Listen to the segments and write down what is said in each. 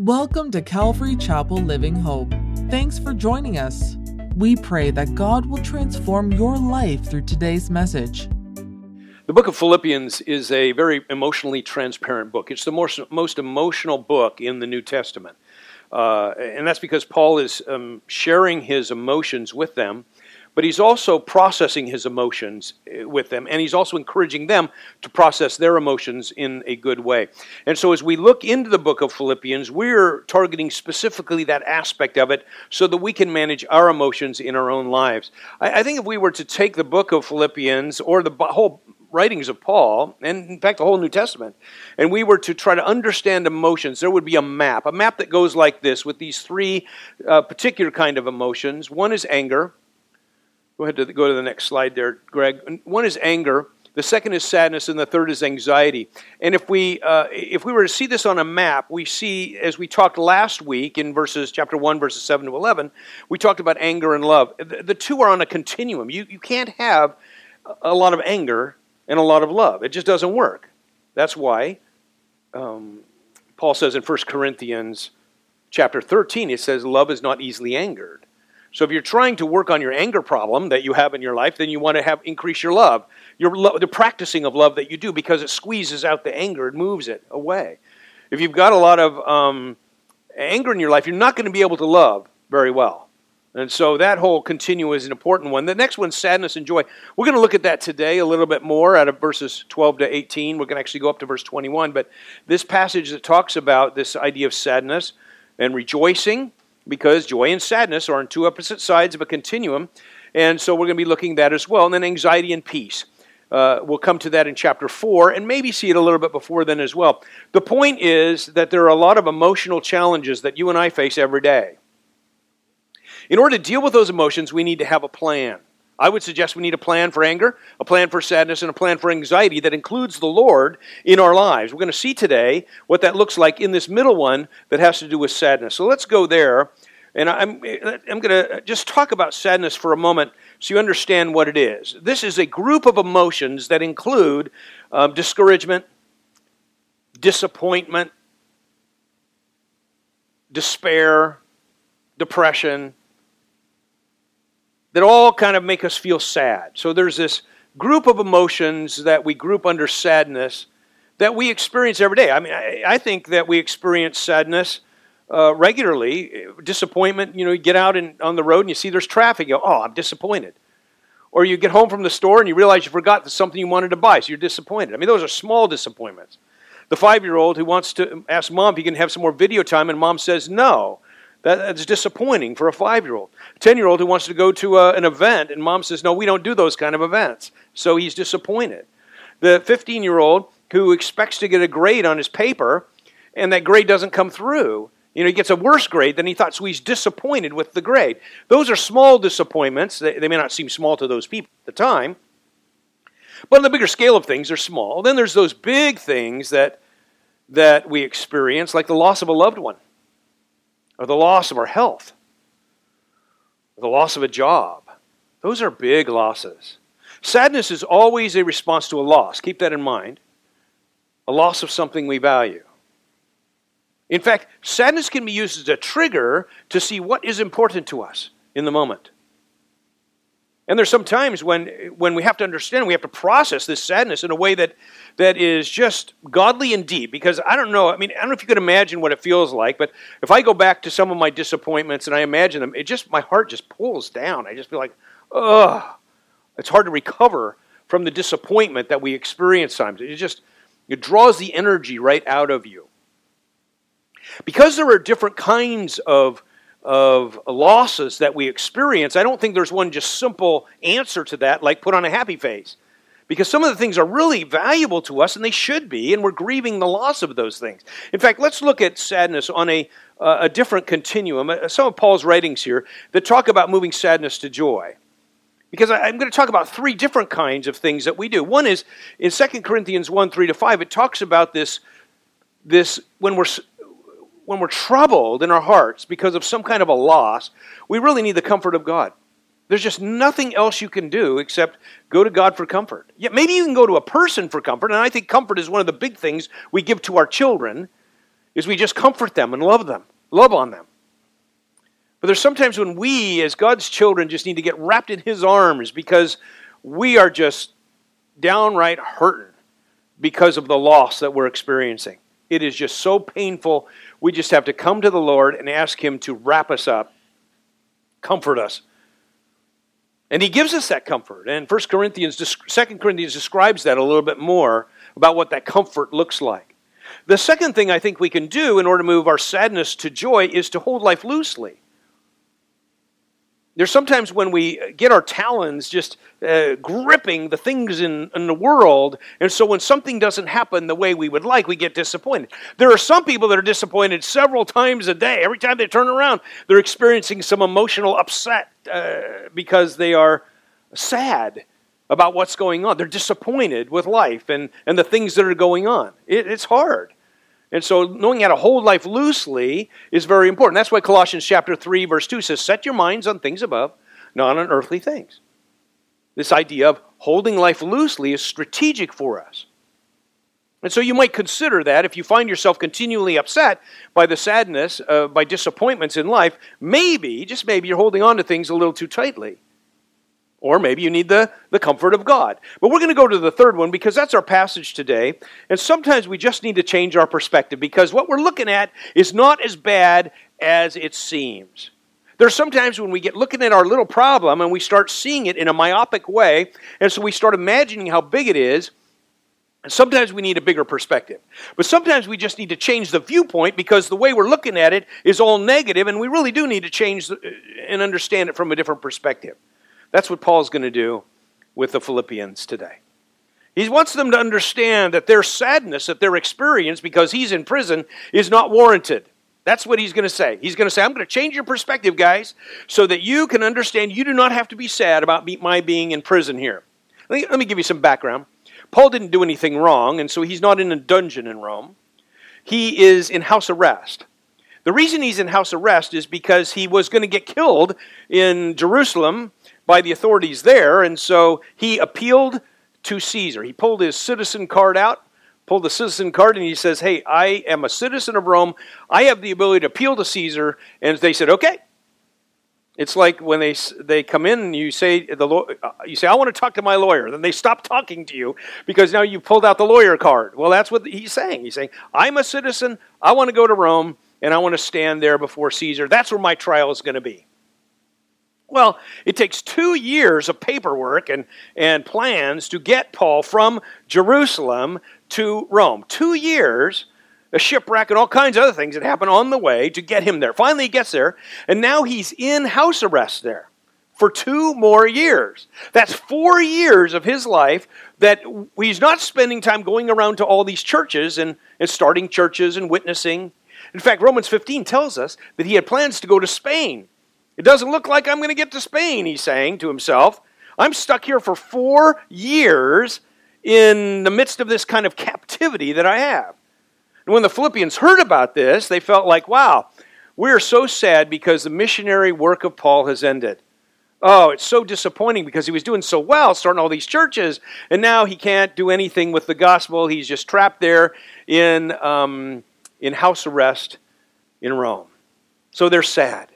Welcome to Calvary Chapel Living Hope. Thanks for joining us. We pray that God will transform your life through today's message. The book of Philippians is a very emotionally transparent book. It's the most, most emotional book in the New Testament. Uh, and that's because Paul is um, sharing his emotions with them but he's also processing his emotions eh, with them, and he's also encouraging them to process their emotions in a good way. And so, as we look into the book of Philippians, we're targeting specifically that aspect of it so that we can manage our emotions in our own lives. I, I think if we were to take the book of Philippians or the whole writings of Paul, and in fact the whole New Testament, and we were to try to understand emotions, there would be a map, a map that goes like this with these three uh, particular kind of emotions. One is anger, Go ahead to the, go to the next slide there, Greg. One is anger. The second is sadness, and the third is anxiety. And if we uh, if we were to see this on a map, we see as we talked last week in verses chapter one, verses seven to eleven, we talked about anger and love. The, the two are on a continuum. You you can't have a lot of anger and a lot of love. It just doesn't work. That's why um, Paul says in 1 Corinthians chapter 13, it says, Love is not easily angered. So if you're trying to work on your anger problem that you have in your life, then you want to have increase your love, your lo- the practicing of love that you do because it squeezes out the anger, it moves it away. If you've got a lot of um, anger in your life, you're not going to be able to love very well. And so that whole continuum is an important one. The next one's sadness and joy. We're going to look at that today a little bit more out of verses 12 to 18. We're going to actually go up to verse 21. But this passage that talks about this idea of sadness and rejoicing because joy and sadness are on two opposite sides of a continuum. And so we're going to be looking at that as well. And then anxiety and peace. Uh, we'll come to that in chapter 4 and maybe see it a little bit before then as well. The point is that there are a lot of emotional challenges that you and I face every day. In order to deal with those emotions, we need to have a plan. I would suggest we need a plan for anger, a plan for sadness, and a plan for anxiety that includes the Lord in our lives. We're going to see today what that looks like in this middle one that has to do with sadness. So let's go there. And I'm, I'm going to just talk about sadness for a moment so you understand what it is. This is a group of emotions that include um, discouragement, disappointment, despair, depression, that all kind of make us feel sad. So there's this group of emotions that we group under sadness that we experience every day. I mean, I, I think that we experience sadness uh, regularly. Disappointment, you know, you get out on the road and you see there's traffic, you go, oh, I'm disappointed. Or you get home from the store and you realize you forgot something you wanted to buy, so you're disappointed. I mean, those are small disappointments. The five year old who wants to ask mom if he can have some more video time, and mom says no. That, that's disappointing for a five year old. A 10 year old who wants to go to a, an event and mom says, No, we don't do those kind of events. So he's disappointed. The 15 year old who expects to get a grade on his paper and that grade doesn't come through. You know, he gets a worse grade than he thought, so he's disappointed with the grade. Those are small disappointments. They, they may not seem small to those people at the time, but on the bigger scale of things, they're small. Then there's those big things that, that we experience, like the loss of a loved one or the loss of our health, or the loss of a job. Those are big losses. Sadness is always a response to a loss. Keep that in mind. A loss of something we value. In fact, sadness can be used as a trigger to see what is important to us in the moment. And there's some times when, when we have to understand, we have to process this sadness in a way that, that is just godly and deep. Because I don't know, I mean, I don't know if you could imagine what it feels like, but if I go back to some of my disappointments and I imagine them, it just, my heart just pulls down. I just feel like, ugh. It's hard to recover from the disappointment that we experience sometimes. It just, it draws the energy right out of you. Because there are different kinds of of losses that we experience, I don't think there's one just simple answer to that, like put on a happy face. Because some of the things are really valuable to us, and they should be, and we're grieving the loss of those things. In fact, let's look at sadness on a, uh, a different continuum. Uh, some of Paul's writings here that talk about moving sadness to joy. Because I'm going to talk about three different kinds of things that we do. One is in 2 Corinthians 1 3 to 5, it talks about this, this when we're when we're troubled in our hearts because of some kind of a loss, we really need the comfort of God. There's just nothing else you can do except go to God for comfort. Yeah, maybe you can go to a person for comfort, and I think comfort is one of the big things we give to our children. is we just comfort them and love them, love on them. But there's sometimes when we, as God's children, just need to get wrapped in His arms because we are just downright hurting because of the loss that we're experiencing. It is just so painful. We just have to come to the Lord and ask Him to wrap us up, comfort us. And He gives us that comfort. And 1 Corinthians, 2 Corinthians describes that a little bit more about what that comfort looks like. The second thing I think we can do in order to move our sadness to joy is to hold life loosely. There's sometimes when we get our talons just uh, gripping the things in, in the world, and so when something doesn't happen the way we would like, we get disappointed. There are some people that are disappointed several times a day. Every time they turn around, they're experiencing some emotional upset uh, because they are sad about what's going on. They're disappointed with life and, and the things that are going on. It, it's hard. And so knowing how to hold life loosely is very important. That's why Colossians chapter 3 verse 2 says set your minds on things above, not on earthly things. This idea of holding life loosely is strategic for us. And so you might consider that if you find yourself continually upset by the sadness, uh, by disappointments in life, maybe, just maybe, you're holding on to things a little too tightly. Or maybe you need the, the comfort of God. But we're going to go to the third one because that's our passage today. And sometimes we just need to change our perspective because what we're looking at is not as bad as it seems. There's sometimes when we get looking at our little problem and we start seeing it in a myopic way, and so we start imagining how big it is. And sometimes we need a bigger perspective. But sometimes we just need to change the viewpoint because the way we're looking at it is all negative, and we really do need to change the, uh, and understand it from a different perspective. That's what Paul's going to do with the Philippians today. He wants them to understand that their sadness that their experience because he's in prison is not warranted. That's what he's going to say. He's going to say, I'm going to change your perspective, guys, so that you can understand you do not have to be sad about my being in prison here. Let me, let me give you some background. Paul didn't do anything wrong, and so he's not in a dungeon in Rome. He is in house arrest. The reason he's in house arrest is because he was going to get killed in Jerusalem by the authorities there, and so he appealed to Caesar. He pulled his citizen card out, pulled the citizen card, and he says, Hey, I am a citizen of Rome. I have the ability to appeal to Caesar. And they said, Okay. It's like when they, they come in and you say, the, uh, you say, I want to talk to my lawyer. Then they stop talking to you because now you pulled out the lawyer card. Well, that's what he's saying. He's saying, I'm a citizen. I want to go to Rome and I want to stand there before Caesar. That's where my trial is going to be. Well, it takes two years of paperwork and, and plans to get Paul from Jerusalem to Rome. Two years, a shipwreck, and all kinds of other things that happen on the way to get him there. Finally, he gets there, and now he's in house arrest there for two more years. That's four years of his life that he's not spending time going around to all these churches and, and starting churches and witnessing. In fact, Romans 15 tells us that he had plans to go to Spain it doesn't look like I'm going to get to Spain, he's saying to himself. I'm stuck here for four years in the midst of this kind of captivity that I have. And when the Philippians heard about this, they felt like, wow, we're so sad because the missionary work of Paul has ended. Oh, it's so disappointing because he was doing so well, starting all these churches, and now he can't do anything with the gospel. He's just trapped there in, um, in house arrest in Rome. So they're sad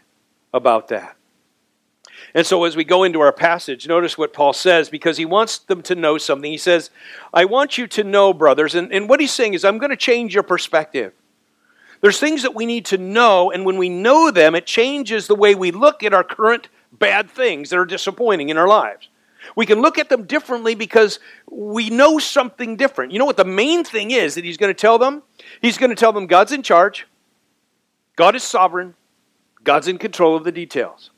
about that. And so, as we go into our passage, notice what Paul says because he wants them to know something. He says, I want you to know, brothers, and, and what he's saying is, I'm going to change your perspective. There's things that we need to know, and when we know them, it changes the way we look at our current bad things that are disappointing in our lives. We can look at them differently because we know something different. You know what the main thing is that he's going to tell them? He's going to tell them God's in charge, God is sovereign, God's in control of the details.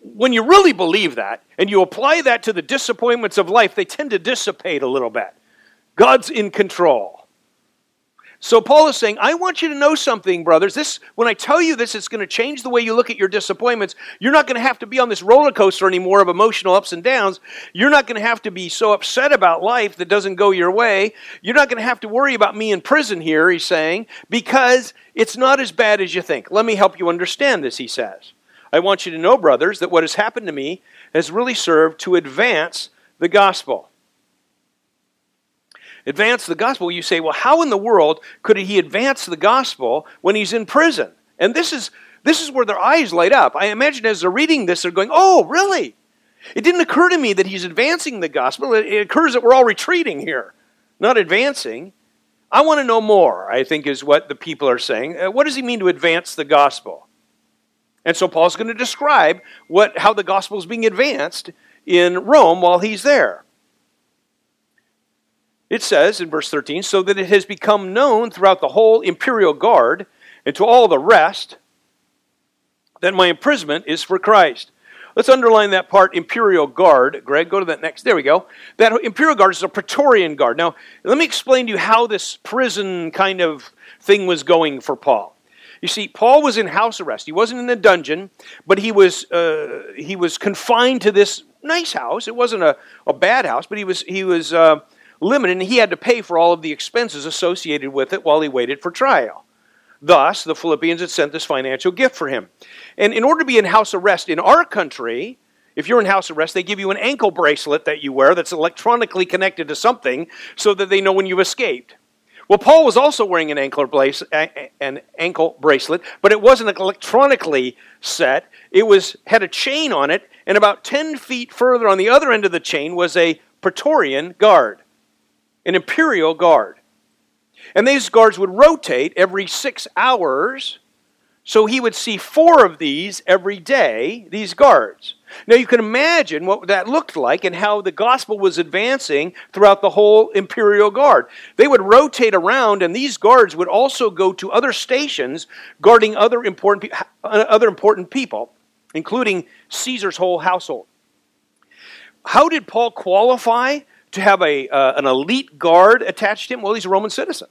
When you really believe that and you apply that to the disappointments of life, they tend to dissipate a little bit. God's in control. So Paul is saying, I want you to know something, brothers. This, when I tell you this, it's going to change the way you look at your disappointments. You're not going to have to be on this roller coaster anymore of emotional ups and downs. You're not going to have to be so upset about life that doesn't go your way. You're not going to have to worry about me in prison here, he's saying, because it's not as bad as you think. Let me help you understand this, he says. I want you to know, brothers, that what has happened to me has really served to advance the gospel. Advance the gospel. You say, well, how in the world could he advance the gospel when he's in prison? And this is this is where their eyes light up. I imagine as they're reading this, they're going, Oh, really? It didn't occur to me that he's advancing the gospel. It, it occurs that we're all retreating here, not advancing. I want to know more, I think is what the people are saying. Uh, what does he mean to advance the gospel? And so Paul's going to describe what, how the gospel is being advanced in Rome while he's there. It says in verse 13, so that it has become known throughout the whole imperial guard and to all the rest that my imprisonment is for Christ. Let's underline that part, imperial guard. Greg, go to that next. There we go. That imperial guard is a Praetorian guard. Now, let me explain to you how this prison kind of thing was going for Paul. You see, Paul was in house arrest. He wasn't in a dungeon, but he was uh, he was confined to this nice house. It wasn't a, a bad house, but he was he was uh, limited, and he had to pay for all of the expenses associated with it while he waited for trial. Thus, the Philippians had sent this financial gift for him. And in order to be in house arrest in our country, if you're in house arrest, they give you an ankle bracelet that you wear that's electronically connected to something so that they know when you've escaped. Well, Paul was also wearing an ankle, an ankle bracelet, but it wasn't electronically set. It was had a chain on it, and about 10 feet further on the other end of the chain was a Praetorian guard, an imperial guard. And these guards would rotate every six hours. So he would see four of these every day, these guards. Now you can imagine what that looked like and how the gospel was advancing throughout the whole imperial guard. They would rotate around, and these guards would also go to other stations guarding other important, uh, other important people, including Caesar's whole household. How did Paul qualify to have a, uh, an elite guard attached to him? Well, he's a Roman citizen.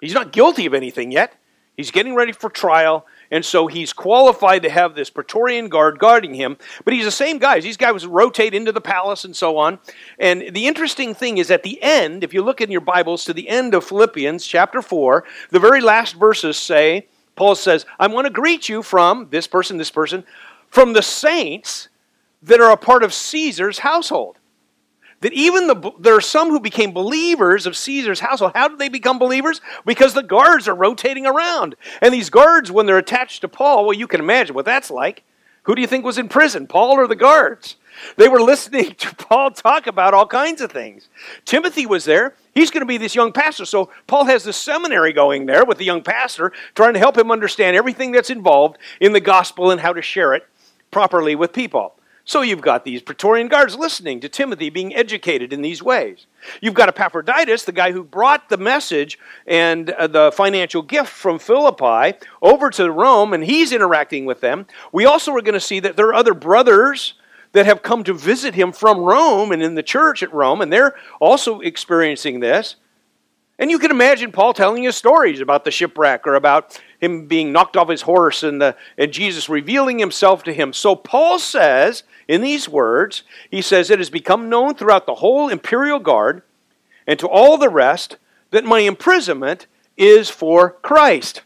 He's not guilty of anything yet. He's getting ready for trial, and so he's qualified to have this Praetorian guard guarding him. But he's the same guys. These guys rotate into the palace and so on. And the interesting thing is at the end, if you look in your Bibles to the end of Philippians chapter 4, the very last verses say, Paul says, I want to greet you from this person, this person, from the saints that are a part of Caesar's household that even the, there are some who became believers of Caesar's household. How did they become believers? Because the guards are rotating around. And these guards, when they're attached to Paul, well, you can imagine what that's like. Who do you think was in prison, Paul or the guards? They were listening to Paul talk about all kinds of things. Timothy was there. He's going to be this young pastor. So Paul has this seminary going there with the young pastor, trying to help him understand everything that's involved in the gospel and how to share it properly with people. So you've got these Praetorian guards listening to Timothy being educated in these ways. You've got Epaphroditus, the guy who brought the message and uh, the financial gift from Philippi over to Rome, and he's interacting with them. We also are going to see that there are other brothers that have come to visit him from Rome and in the church at Rome, and they're also experiencing this. And you can imagine Paul telling his stories about the shipwreck or about him being knocked off his horse and, the, and Jesus revealing himself to him. So Paul says in these words, he says, It has become known throughout the whole imperial guard and to all the rest that my imprisonment is for Christ.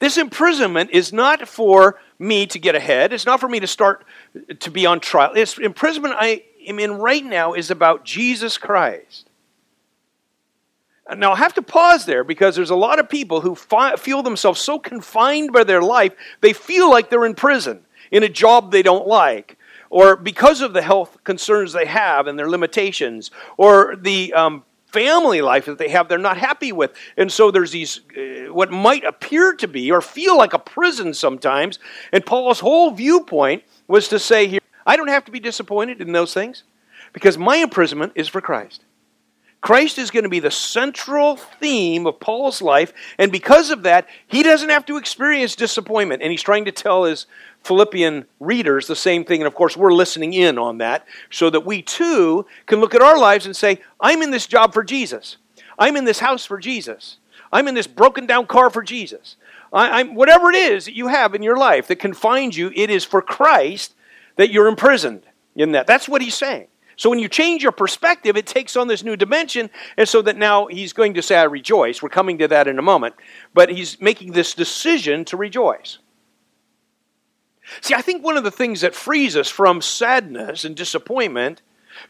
This imprisonment is not for me to get ahead. It's not for me to start to be on trial. This imprisonment I am in right now is about Jesus Christ. Now, I have to pause there because there's a lot of people who fi- feel themselves so confined by their life, they feel like they're in prison in a job they don't like, or because of the health concerns they have and their limitations, or the um, family life that they have they're not happy with. And so there's these, uh, what might appear to be or feel like a prison sometimes. And Paul's whole viewpoint was to say here, I don't have to be disappointed in those things because my imprisonment is for Christ. Christ is going to be the central theme of Paul's life, and because of that, he doesn't have to experience disappointment. And he's trying to tell his Philippian readers the same thing. And of course, we're listening in on that so that we too can look at our lives and say, I'm in this job for Jesus. I'm in this house for Jesus. I'm in this broken down car for Jesus. I, am whatever it is that you have in your life that confines you, it is for Christ that you're imprisoned in that. That's what he's saying. So when you change your perspective, it takes on this new dimension, and so that now he's going to say, I rejoice. We're coming to that in a moment. But he's making this decision to rejoice. See, I think one of the things that frees us from sadness and disappointment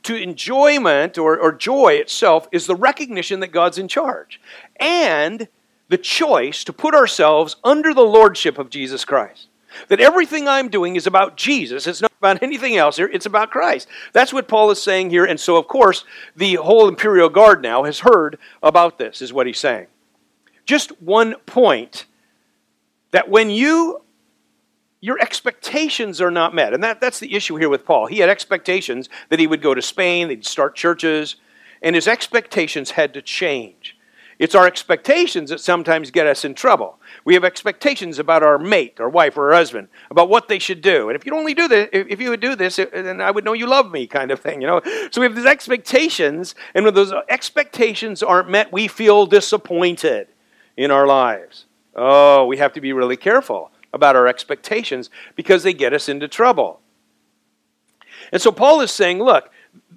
To enjoyment or, or joy itself is the recognition that God's in charge and the choice to put ourselves under the lordship of Jesus Christ. That everything I'm doing is about Jesus. It's not about anything else here. It's about Christ. That's what Paul is saying here. And so, of course, the whole imperial guard now has heard about this, is what he's saying. Just one point that when you your expectations are not met. And that, that's the issue here with Paul. He had expectations that he would go to Spain, they'd start churches, and his expectations had to change. It's our expectations that sometimes get us in trouble. We have expectations about our mate, our wife, or our husband, about what they should do. And if you only do this, if you would do this, then I would know you love me, kind of thing, you know. So we have these expectations, and when those expectations aren't met, we feel disappointed in our lives. Oh, we have to be really careful about our expectations because they get us into trouble. And so Paul is saying, look,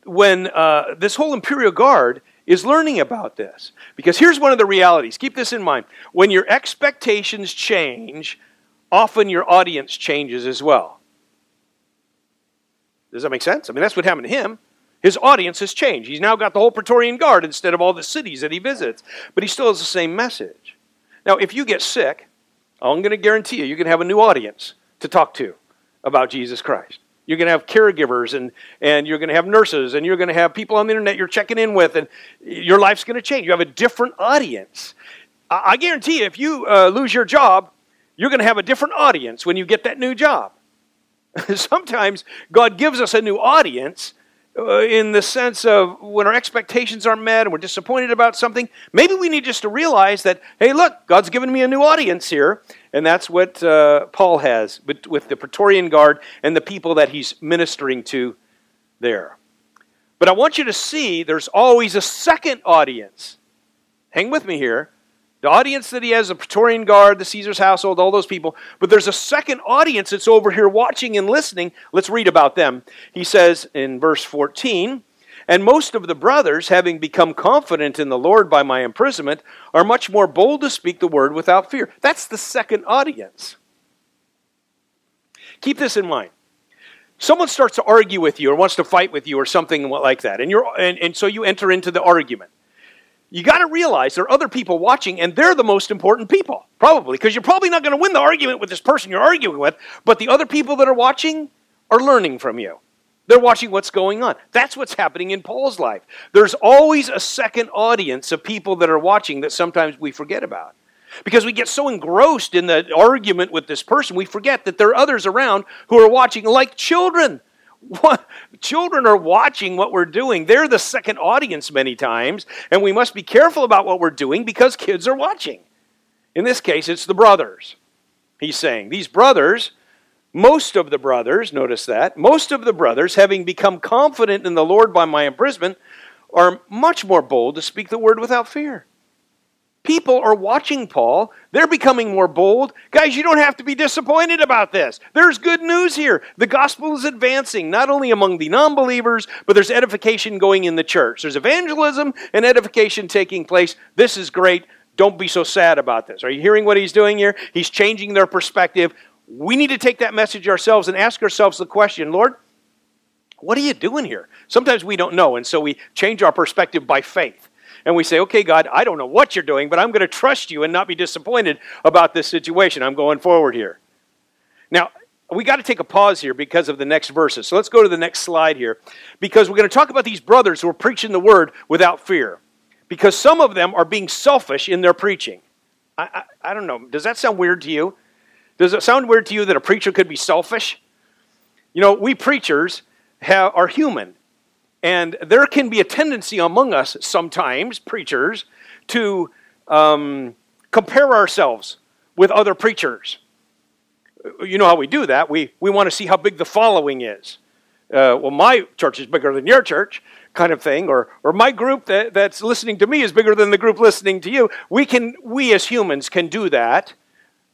when uh, this whole imperial guard is learning about this, because here's one of the realities. Keep this in mind. When your expectations change, often your audience changes as well. Does that make sense? I mean, that's what happened to him. His audience has changed. He's now got the whole Praetorian Guard instead of all the cities that he visits, but he still has the same message. Now, if you get sick, I'm going to guarantee you, you can have a new audience to talk to about Jesus Christ. You're going to have caregivers and, and you're going to have nurses and you're going to have people on the internet you're checking in with, and your life's going to change. You have a different audience. I, I guarantee you, if you uh, lose your job, you're going to have a different audience when you get that new job. Sometimes God gives us a new audience uh, in the sense of when our expectations aren't met and we're disappointed about something, maybe we need just to realize that, hey, look, God's given me a new audience here. And that's what uh, Paul has with the Praetorian Guard and the people that he's ministering to there. But I want you to see there's always a second audience. Hang with me here. The audience that he has, the Praetorian Guard, the Caesar's household, all those people. But there's a second audience that's over here watching and listening. Let's read about them. He says in verse 14, And most of the brothers, having become confident in the Lord by my imprisonment, are much more bold to speak the word without fear. That's the second audience. Keep this in mind someone starts to argue with you or wants to fight with you or something like that and, you're, and, and so you enter into the argument you got to realize there are other people watching, and they're the most important people, probably, because you're probably not going to win the argument with this person you're arguing with, but the other people that are watching are learning from you. They're watching what's going on. That's what's happening in Paul's life. There's always a second audience of people that are watching that sometimes we forget about. Because we get so engrossed in the argument with this person, we forget that there are others around who are watching like children what, children are watching what we're doing. They're the second audience many times, and we must be careful about what we're doing because kids are watching. In this case, it's the brothers. He's saying, These brothers, most of the brothers, notice that, most of the brothers, having become confident in the Lord by my imprisonment, are much more bold to speak the word without fear. People are watching Paul. They're becoming more bold. Guys, you don't have to be disappointed about this. There's good news here. The gospel is advancing, not only among the non believers, but there's edification going in the church. There's evangelism and edification taking place. This is great. Don't be so sad about this. Are you hearing what he's doing here? He's changing their perspective. We need to take that message ourselves and ask ourselves the question Lord, what are you doing here? Sometimes we don't know, and so we change our perspective by faith and we say, okay, God, I don't know what you're doing, but I'm going to trust you and not be disappointed about this situation. I'm going forward here. Now, we got to take a pause here because of the next verses. So let's go to the next slide here because we're going to talk about these brothers who are preaching the word without fear. Because some of them are being selfish in their preaching. I, I, I don't know. Does that sound weird to you? Does it sound weird to you that a preacher could be selfish? You know, we preachers have, are human. And there can be a tendency among us sometimes, preachers, to um, compare ourselves with other preachers. You know how we do that? We, we want to see how big the following is. Uh, well, my church is bigger than your church, kind of thing, or, or my group that, that's listening to me is bigger than the group listening to you. We can, we as humans can do that.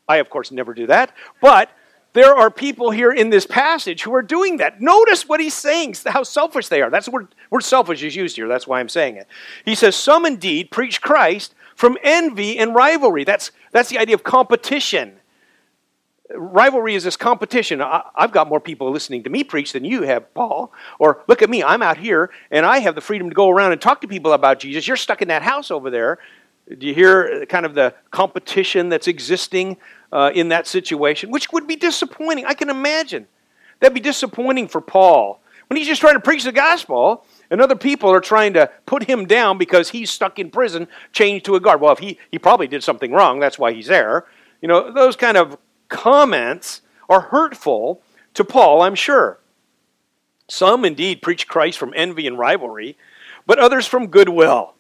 I, of course, never do that, but there are people here in this passage who are doing that. Notice what he's saying, how selfish they are. That's the word, selfish is used here. That's why I'm saying it. He says, Some indeed preach Christ from envy and rivalry. That's, that's the idea of competition. Rivalry is this competition. I, have got more people listening to me preach than you have, Paul. Or look at me, I'm out here and I have the freedom to go around and talk to people about Jesus. You're stuck in that house over there. Do you hear uh, kind of the competition that's existing uh, in that situation? Which would be disappointing. I can imagine. That'd be disappointing for Paul. When he's just trying to preach the gospel, and other people are trying to put him down because he's stuck in prison, chained to a guard. Well, if he, he probably did something wrong, that's why he's there. You know, those kind of comments are hurtful to Paul, I'm sure. Some indeed preach Christ from envy and rivalry, but others from goodwill.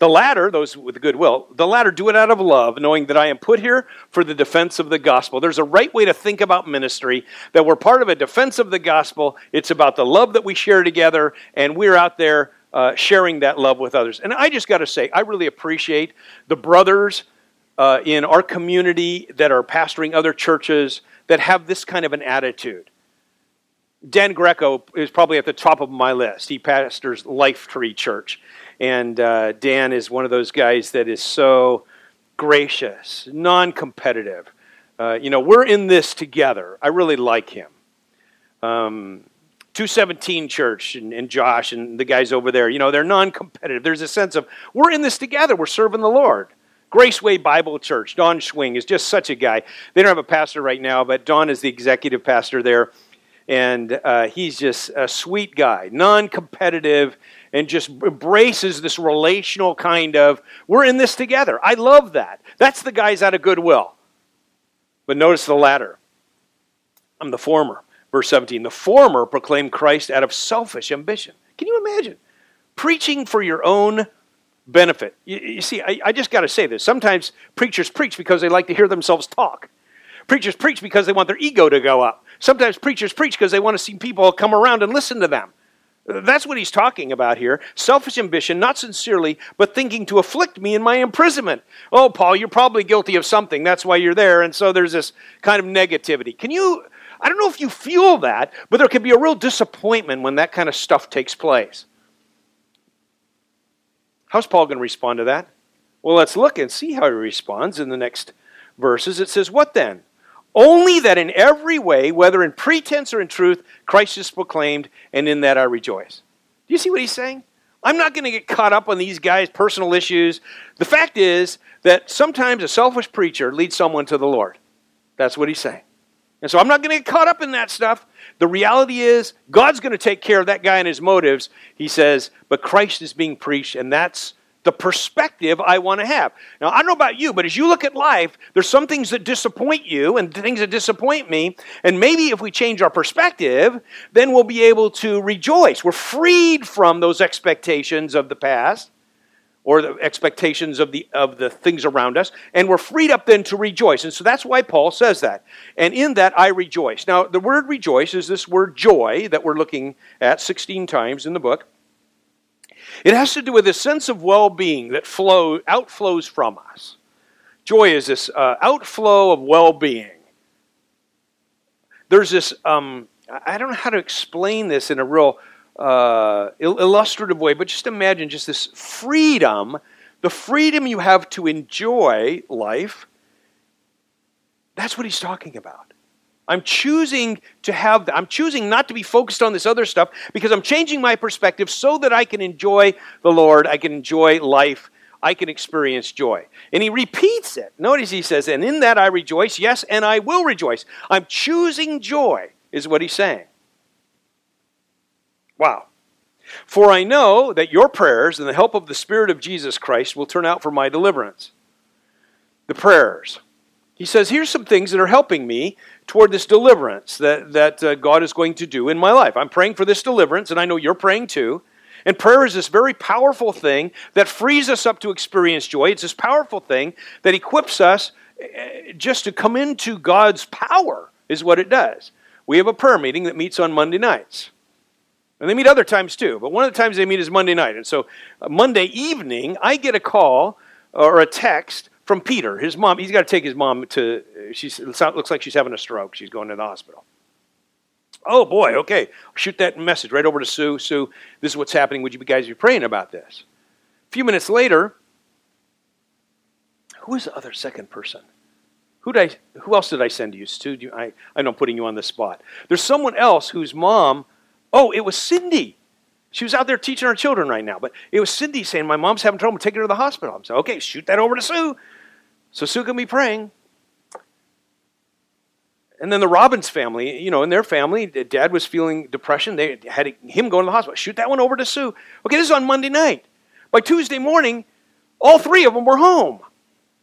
The latter, those with goodwill, the latter do it out of love, knowing that I am put here for the defense of the gospel. There's a right way to think about ministry, that we're part of a defense of the gospel. It's about the love that we share together, and we're out there uh, sharing that love with others. And I just got to say, I really appreciate the brothers uh, in our community that are pastoring other churches that have this kind of an attitude. Dan Greco is probably at the top of my list. He pastors Life Tree Church. And uh, Dan is one of those guys that is so gracious, non competitive. Uh, you know, we're in this together. I really like him. Um, 217 Church and, and, Josh and the guys over there, you know, they're non competitive. There's a sense of we're in this together, we're serving the Lord. Graceway Bible Church, Don Schwing is just such a guy. They don't have a pastor right now, but Don is the executive pastor there. And uh, he's just a sweet guy, non competitive and just embraces this relational kind of, we're in this together. I love that. That's the guys out of goodwill. But notice the latter. I'm the former. Verse 17 the former proclaimed Christ out of selfish ambition. Can you imagine? Preaching for your own benefit. You, you see, I, I just got to say this. Sometimes preachers preach because they like to hear themselves talk. Preachers preach because they want their ego to go up. Sometimes preachers preach because they want to see people come around and listen to them. That's what he's talking about here. Selfish ambition, not sincerely, but thinking to afflict me in my imprisonment. Oh, Paul, you're probably guilty of something. That's why you're there. And so there's this kind of negativity. Can you, I don't know if you feel that, but there can be a real disappointment when that kind of stuff takes place. How's Paul going to respond to that? Well, let's look and see how he responds in the next verses. It says, What then? Only that in every way, whether in pretense or in truth, Christ is proclaimed, and in that I rejoice. Do you see what he's saying? I'm not going to get caught up on these guys' personal issues. The fact is that sometimes a selfish preacher leads someone to the Lord. That's what he's saying. And so I'm not going to get caught up in that stuff. The reality is, God's going to take care of that guy and his motives. He says, but Christ is being preached, and that's the perspective I want to have. Now, I don't know about you, but as you look at life, there's some things that disappoint you and things that disappoint me. And maybe if we change our perspective, then we'll be able to rejoice. We're freed from those expectations of the past or the expectations of the of the things around us and we're freed up then to rejoice and so that's why paul says that and in that i rejoice now the word rejoice is this word joy that we're looking at 16 times in the book it has to do with a sense of well being that flow, outflows from us. Joy is this uh, outflow of well being. There's this, um, I don't know how to explain this in a real uh, illustrative way, but just imagine just this freedom, the freedom you have to enjoy life. That's what he's talking about. I'm choosing to have, I'm choosing not to be focused on this other stuff because I'm changing my perspective so that I can enjoy the Lord, I can enjoy life, I can experience joy. And he repeats it. Notice he says, And in that I rejoice, yes, and I will rejoice. I'm choosing joy, is what he's saying. Wow. For I know that your prayers and the help of the Spirit of Jesus Christ will turn out for my deliverance. The prayers. He says, Here's some things that are helping me toward this deliverance that, that uh, God is going to do in my life. I'm praying for this deliverance, and I know you're praying too. And prayer is this very powerful thing that frees us up to experience joy. It's this powerful thing that equips us eh, just to come into God's power, is what it does. We have a prayer meeting that meets on Monday nights. And they meet other times too, but one of the times they meet is Monday night. And so uh, Monday evening, I get a call or a text from Peter. His mom, he's got to take his mom to, she looks like she's having a stroke. She's going to the hospital. Oh boy, okay. Shoot that message right over to Sue. Sue, this is what's happening. Would you guys be praying about this? A few minutes later, who is the other second person? Who did I, who else did I send to you, Stu? I, I know I'm putting you on the spot. There's someone else whose mom, oh, it was Cindy. She was out there teaching our children right now. But it was Cindy saying, My mom's having trouble. taking her to the hospital. I'm saying, Okay, shoot that over to Sue. So Sue can be praying. And then the Robbins family, you know, in their family, dad was feeling depression. They had him go to the hospital. Shoot that one over to Sue. Okay, this is on Monday night. By Tuesday morning, all three of them were home.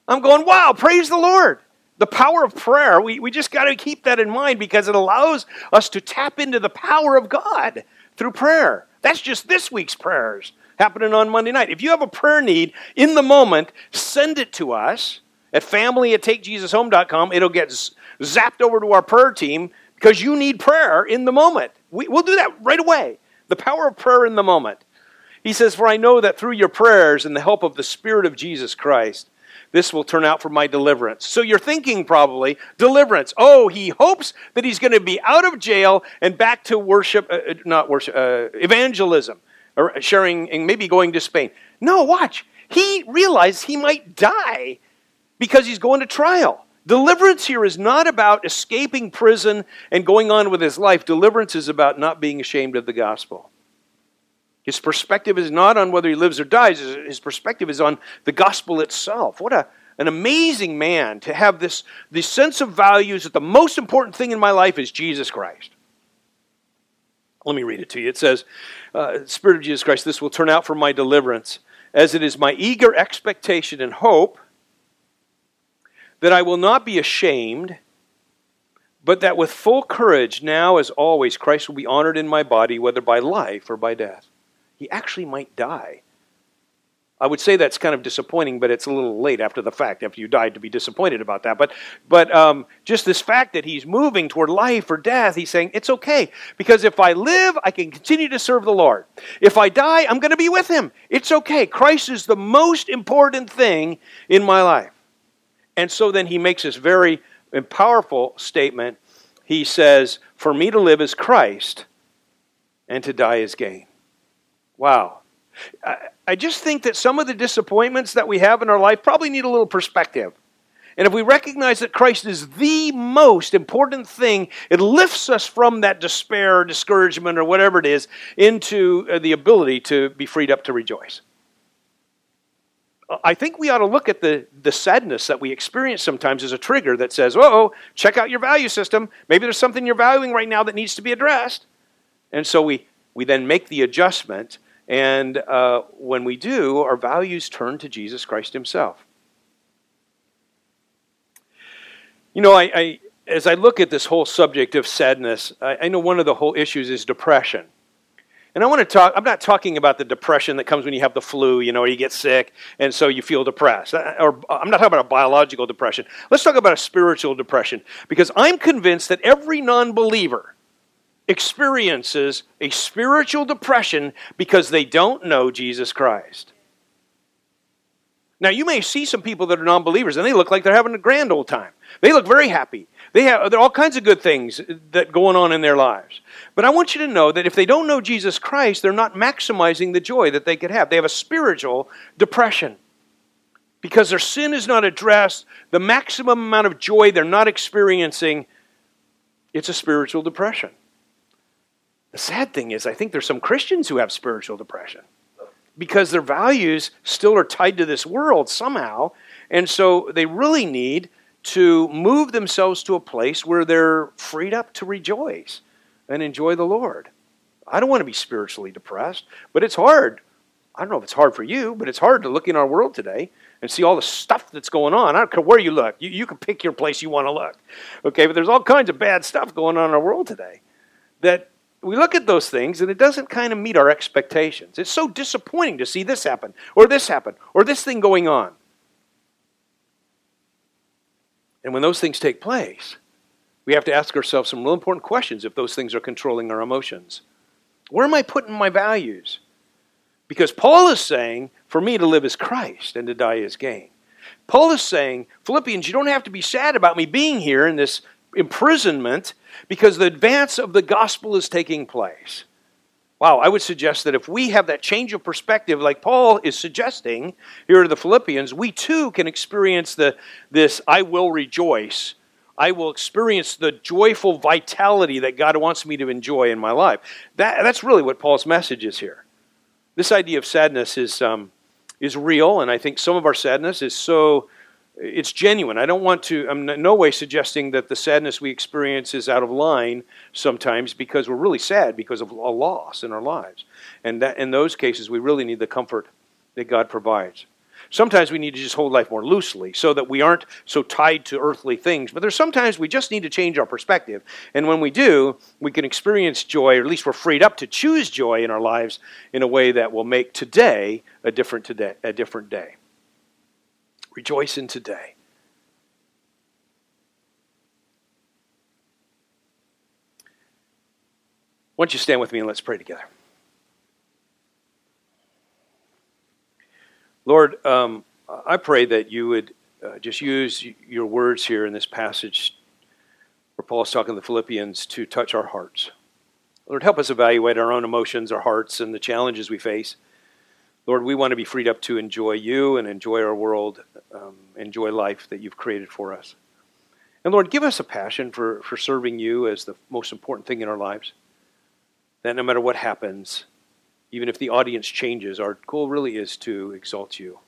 I'm going, wow, praise the Lord. The power of prayer, we, we just got to keep that in mind because it allows us to tap into the power of God through prayer. That's just this week's prayers happening on Monday night. If you have a prayer need in the moment, send it to us at family at takejesushome.com. It'll get zapped over to our prayer team because you need prayer in the moment. We, we'll do that right away. The power of prayer in the moment. He says, For I know that through your prayers and the help of the Spirit of Jesus Christ, this will turn out for my deliverance. So you're thinking probably, deliverance. Oh, he hopes that he's going to be out of jail and back to worship, uh, uh, not worship, uh, evangelism, or sharing and maybe going to Spain. No, watch. He realized he might die because he's going to trial. Deliverance here is not about escaping prison and going on with his life. Deliverance is about not being ashamed of the gospel. His perspective is not on whether he lives or dies, his perspective is on the gospel itself. What a, an amazing man to have this, this sense of values that the most important thing in my life is Jesus Christ. Let me read it to you. It says, uh, Spirit of Jesus Christ, this will turn out for my deliverance, as it is my eager expectation and hope that I will not be ashamed, but that with full courage, now as always, Christ will be honored in my body, whether by life or by death he actually might die. I would say that's kind of disappointing, but it's a little late after the fact, after you died, to be disappointed about that. But, but um, just this fact that he's moving toward life or death, he's saying, it's okay, because if I live, I can continue to serve the Lord. If I die, I'm going to be with him. It's okay. Christ is the most important thing in my life. And so then he makes this very powerful statement. He says, For me to live is Christ, and to die is gain. Wow. I, just think that some of the disappointments that we have in our life probably need a little perspective. And if we recognize that Christ is the most important thing, it lifts us from that despair or discouragement or whatever it is into uh, the ability to be freed up to rejoice. I think we ought to look at the, the sadness that we experience sometimes as a trigger that says, oh, check out your value system. Maybe there's something you're valuing right now that needs to be addressed. And so we, we then make the adjustment and uh, when we do, our values turn to Jesus Christ Himself. You know, I, I as I look at this whole subject of sadness, I, I know one of the whole issues is depression. And I want to talk, I'm not talking about the depression that comes when you have the flu, you know, or you get sick, and so you feel depressed. Uh, or I'm not talking about a biological depression. Let's talk about a spiritual depression. Because I'm convinced that every non believer experiences a spiritual depression because they don't know Jesus Christ. Now, you may see some people that are non believers and they look like they're having a grand old time. They look very happy. They have there are all kinds of good things that going on in their lives. But I want you to know that if they don't know Jesus Christ, they're not maximizing the joy that they could have. They have a spiritual depression. Because their sin is not addressed, the maximum amount of joy they're not experiencing, it's a spiritual depression. The sad thing is, I think there's some Christians who have spiritual depression because their values still are tied to this world somehow. And so they really need to move themselves to a place where they're freed up to rejoice and enjoy the Lord. I don't want to be spiritually depressed, but it's hard. I don't know if it's hard for you, but it's hard to look in our world today and see all the stuff that's going on. I don't care where you look. You, you can pick your place you want to look. Okay, but there's all kinds of bad stuff going on in our world today that we look at those things and it doesn't kind of meet our expectations. It's so disappointing to see this happen, or this happen, or this thing going on. And when those things take place, we have to ask ourselves some real important questions if those things are controlling our emotions. Where am I putting my values? Because Paul is saying, for me to live is Christ and to die is gain. Paul is saying, Philippians, you don't have to be sad about me being here in this imprisonment because the advance of the gospel is taking place. Wow, I would suggest that if we have that change of perspective, like Paul is suggesting here to the Philippians, we too can experience the, this I will rejoice. I will experience the joyful vitality that God wants me to enjoy in my life. That, that's really what Paul's message is here. This idea of sadness is, um, is real, and I think some of our sadness is so it's genuine. I don't want to, I'm in no way suggesting that the sadness we experience is out of line sometimes because we're really sad because of a loss in our lives. And that, in those cases, we really need the comfort that God provides. Sometimes we need to just hold life more loosely so that we aren't so tied to earthly things. But there's sometimes we just need to change our perspective. And when we do, we can experience joy, or at least we're freed up to choose joy in our lives in a way that will make today a different today, a different day. Rejoice in today. Why don't you stand with me and let's pray together? Lord, um, I pray that you would uh, just use your words here in this passage where Paul is talking to the Philippians to touch our hearts. Lord, help us evaluate our own emotions, our hearts, and the challenges we face. Lord, we want to be freed up to enjoy you and enjoy our world, um, enjoy life that you've created for us. And Lord, give us a passion for, for serving you as the most important thing in our lives. That no matter what happens, even if the audience changes, our goal really is to exalt you.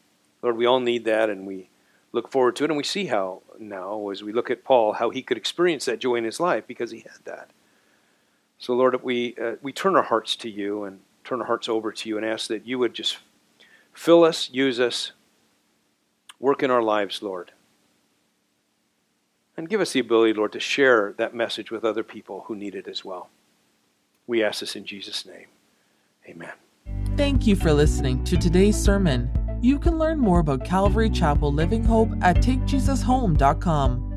Lord, we all need that and we look forward to it. And we see how now, as we look at Paul, how he could experience that joy in his life because he had that. So, Lord, we, uh, we turn our hearts to you and turn our hearts over to you and ask that you would just Fill us, use us, work in our lives, Lord. And give us the ability, Lord, to share that message with other people who need it as well. We ask this in Jesus' name. Amen. Thank you for listening to today's sermon. You can learn more about Calvary Chapel Living Hope at takejesushome.com.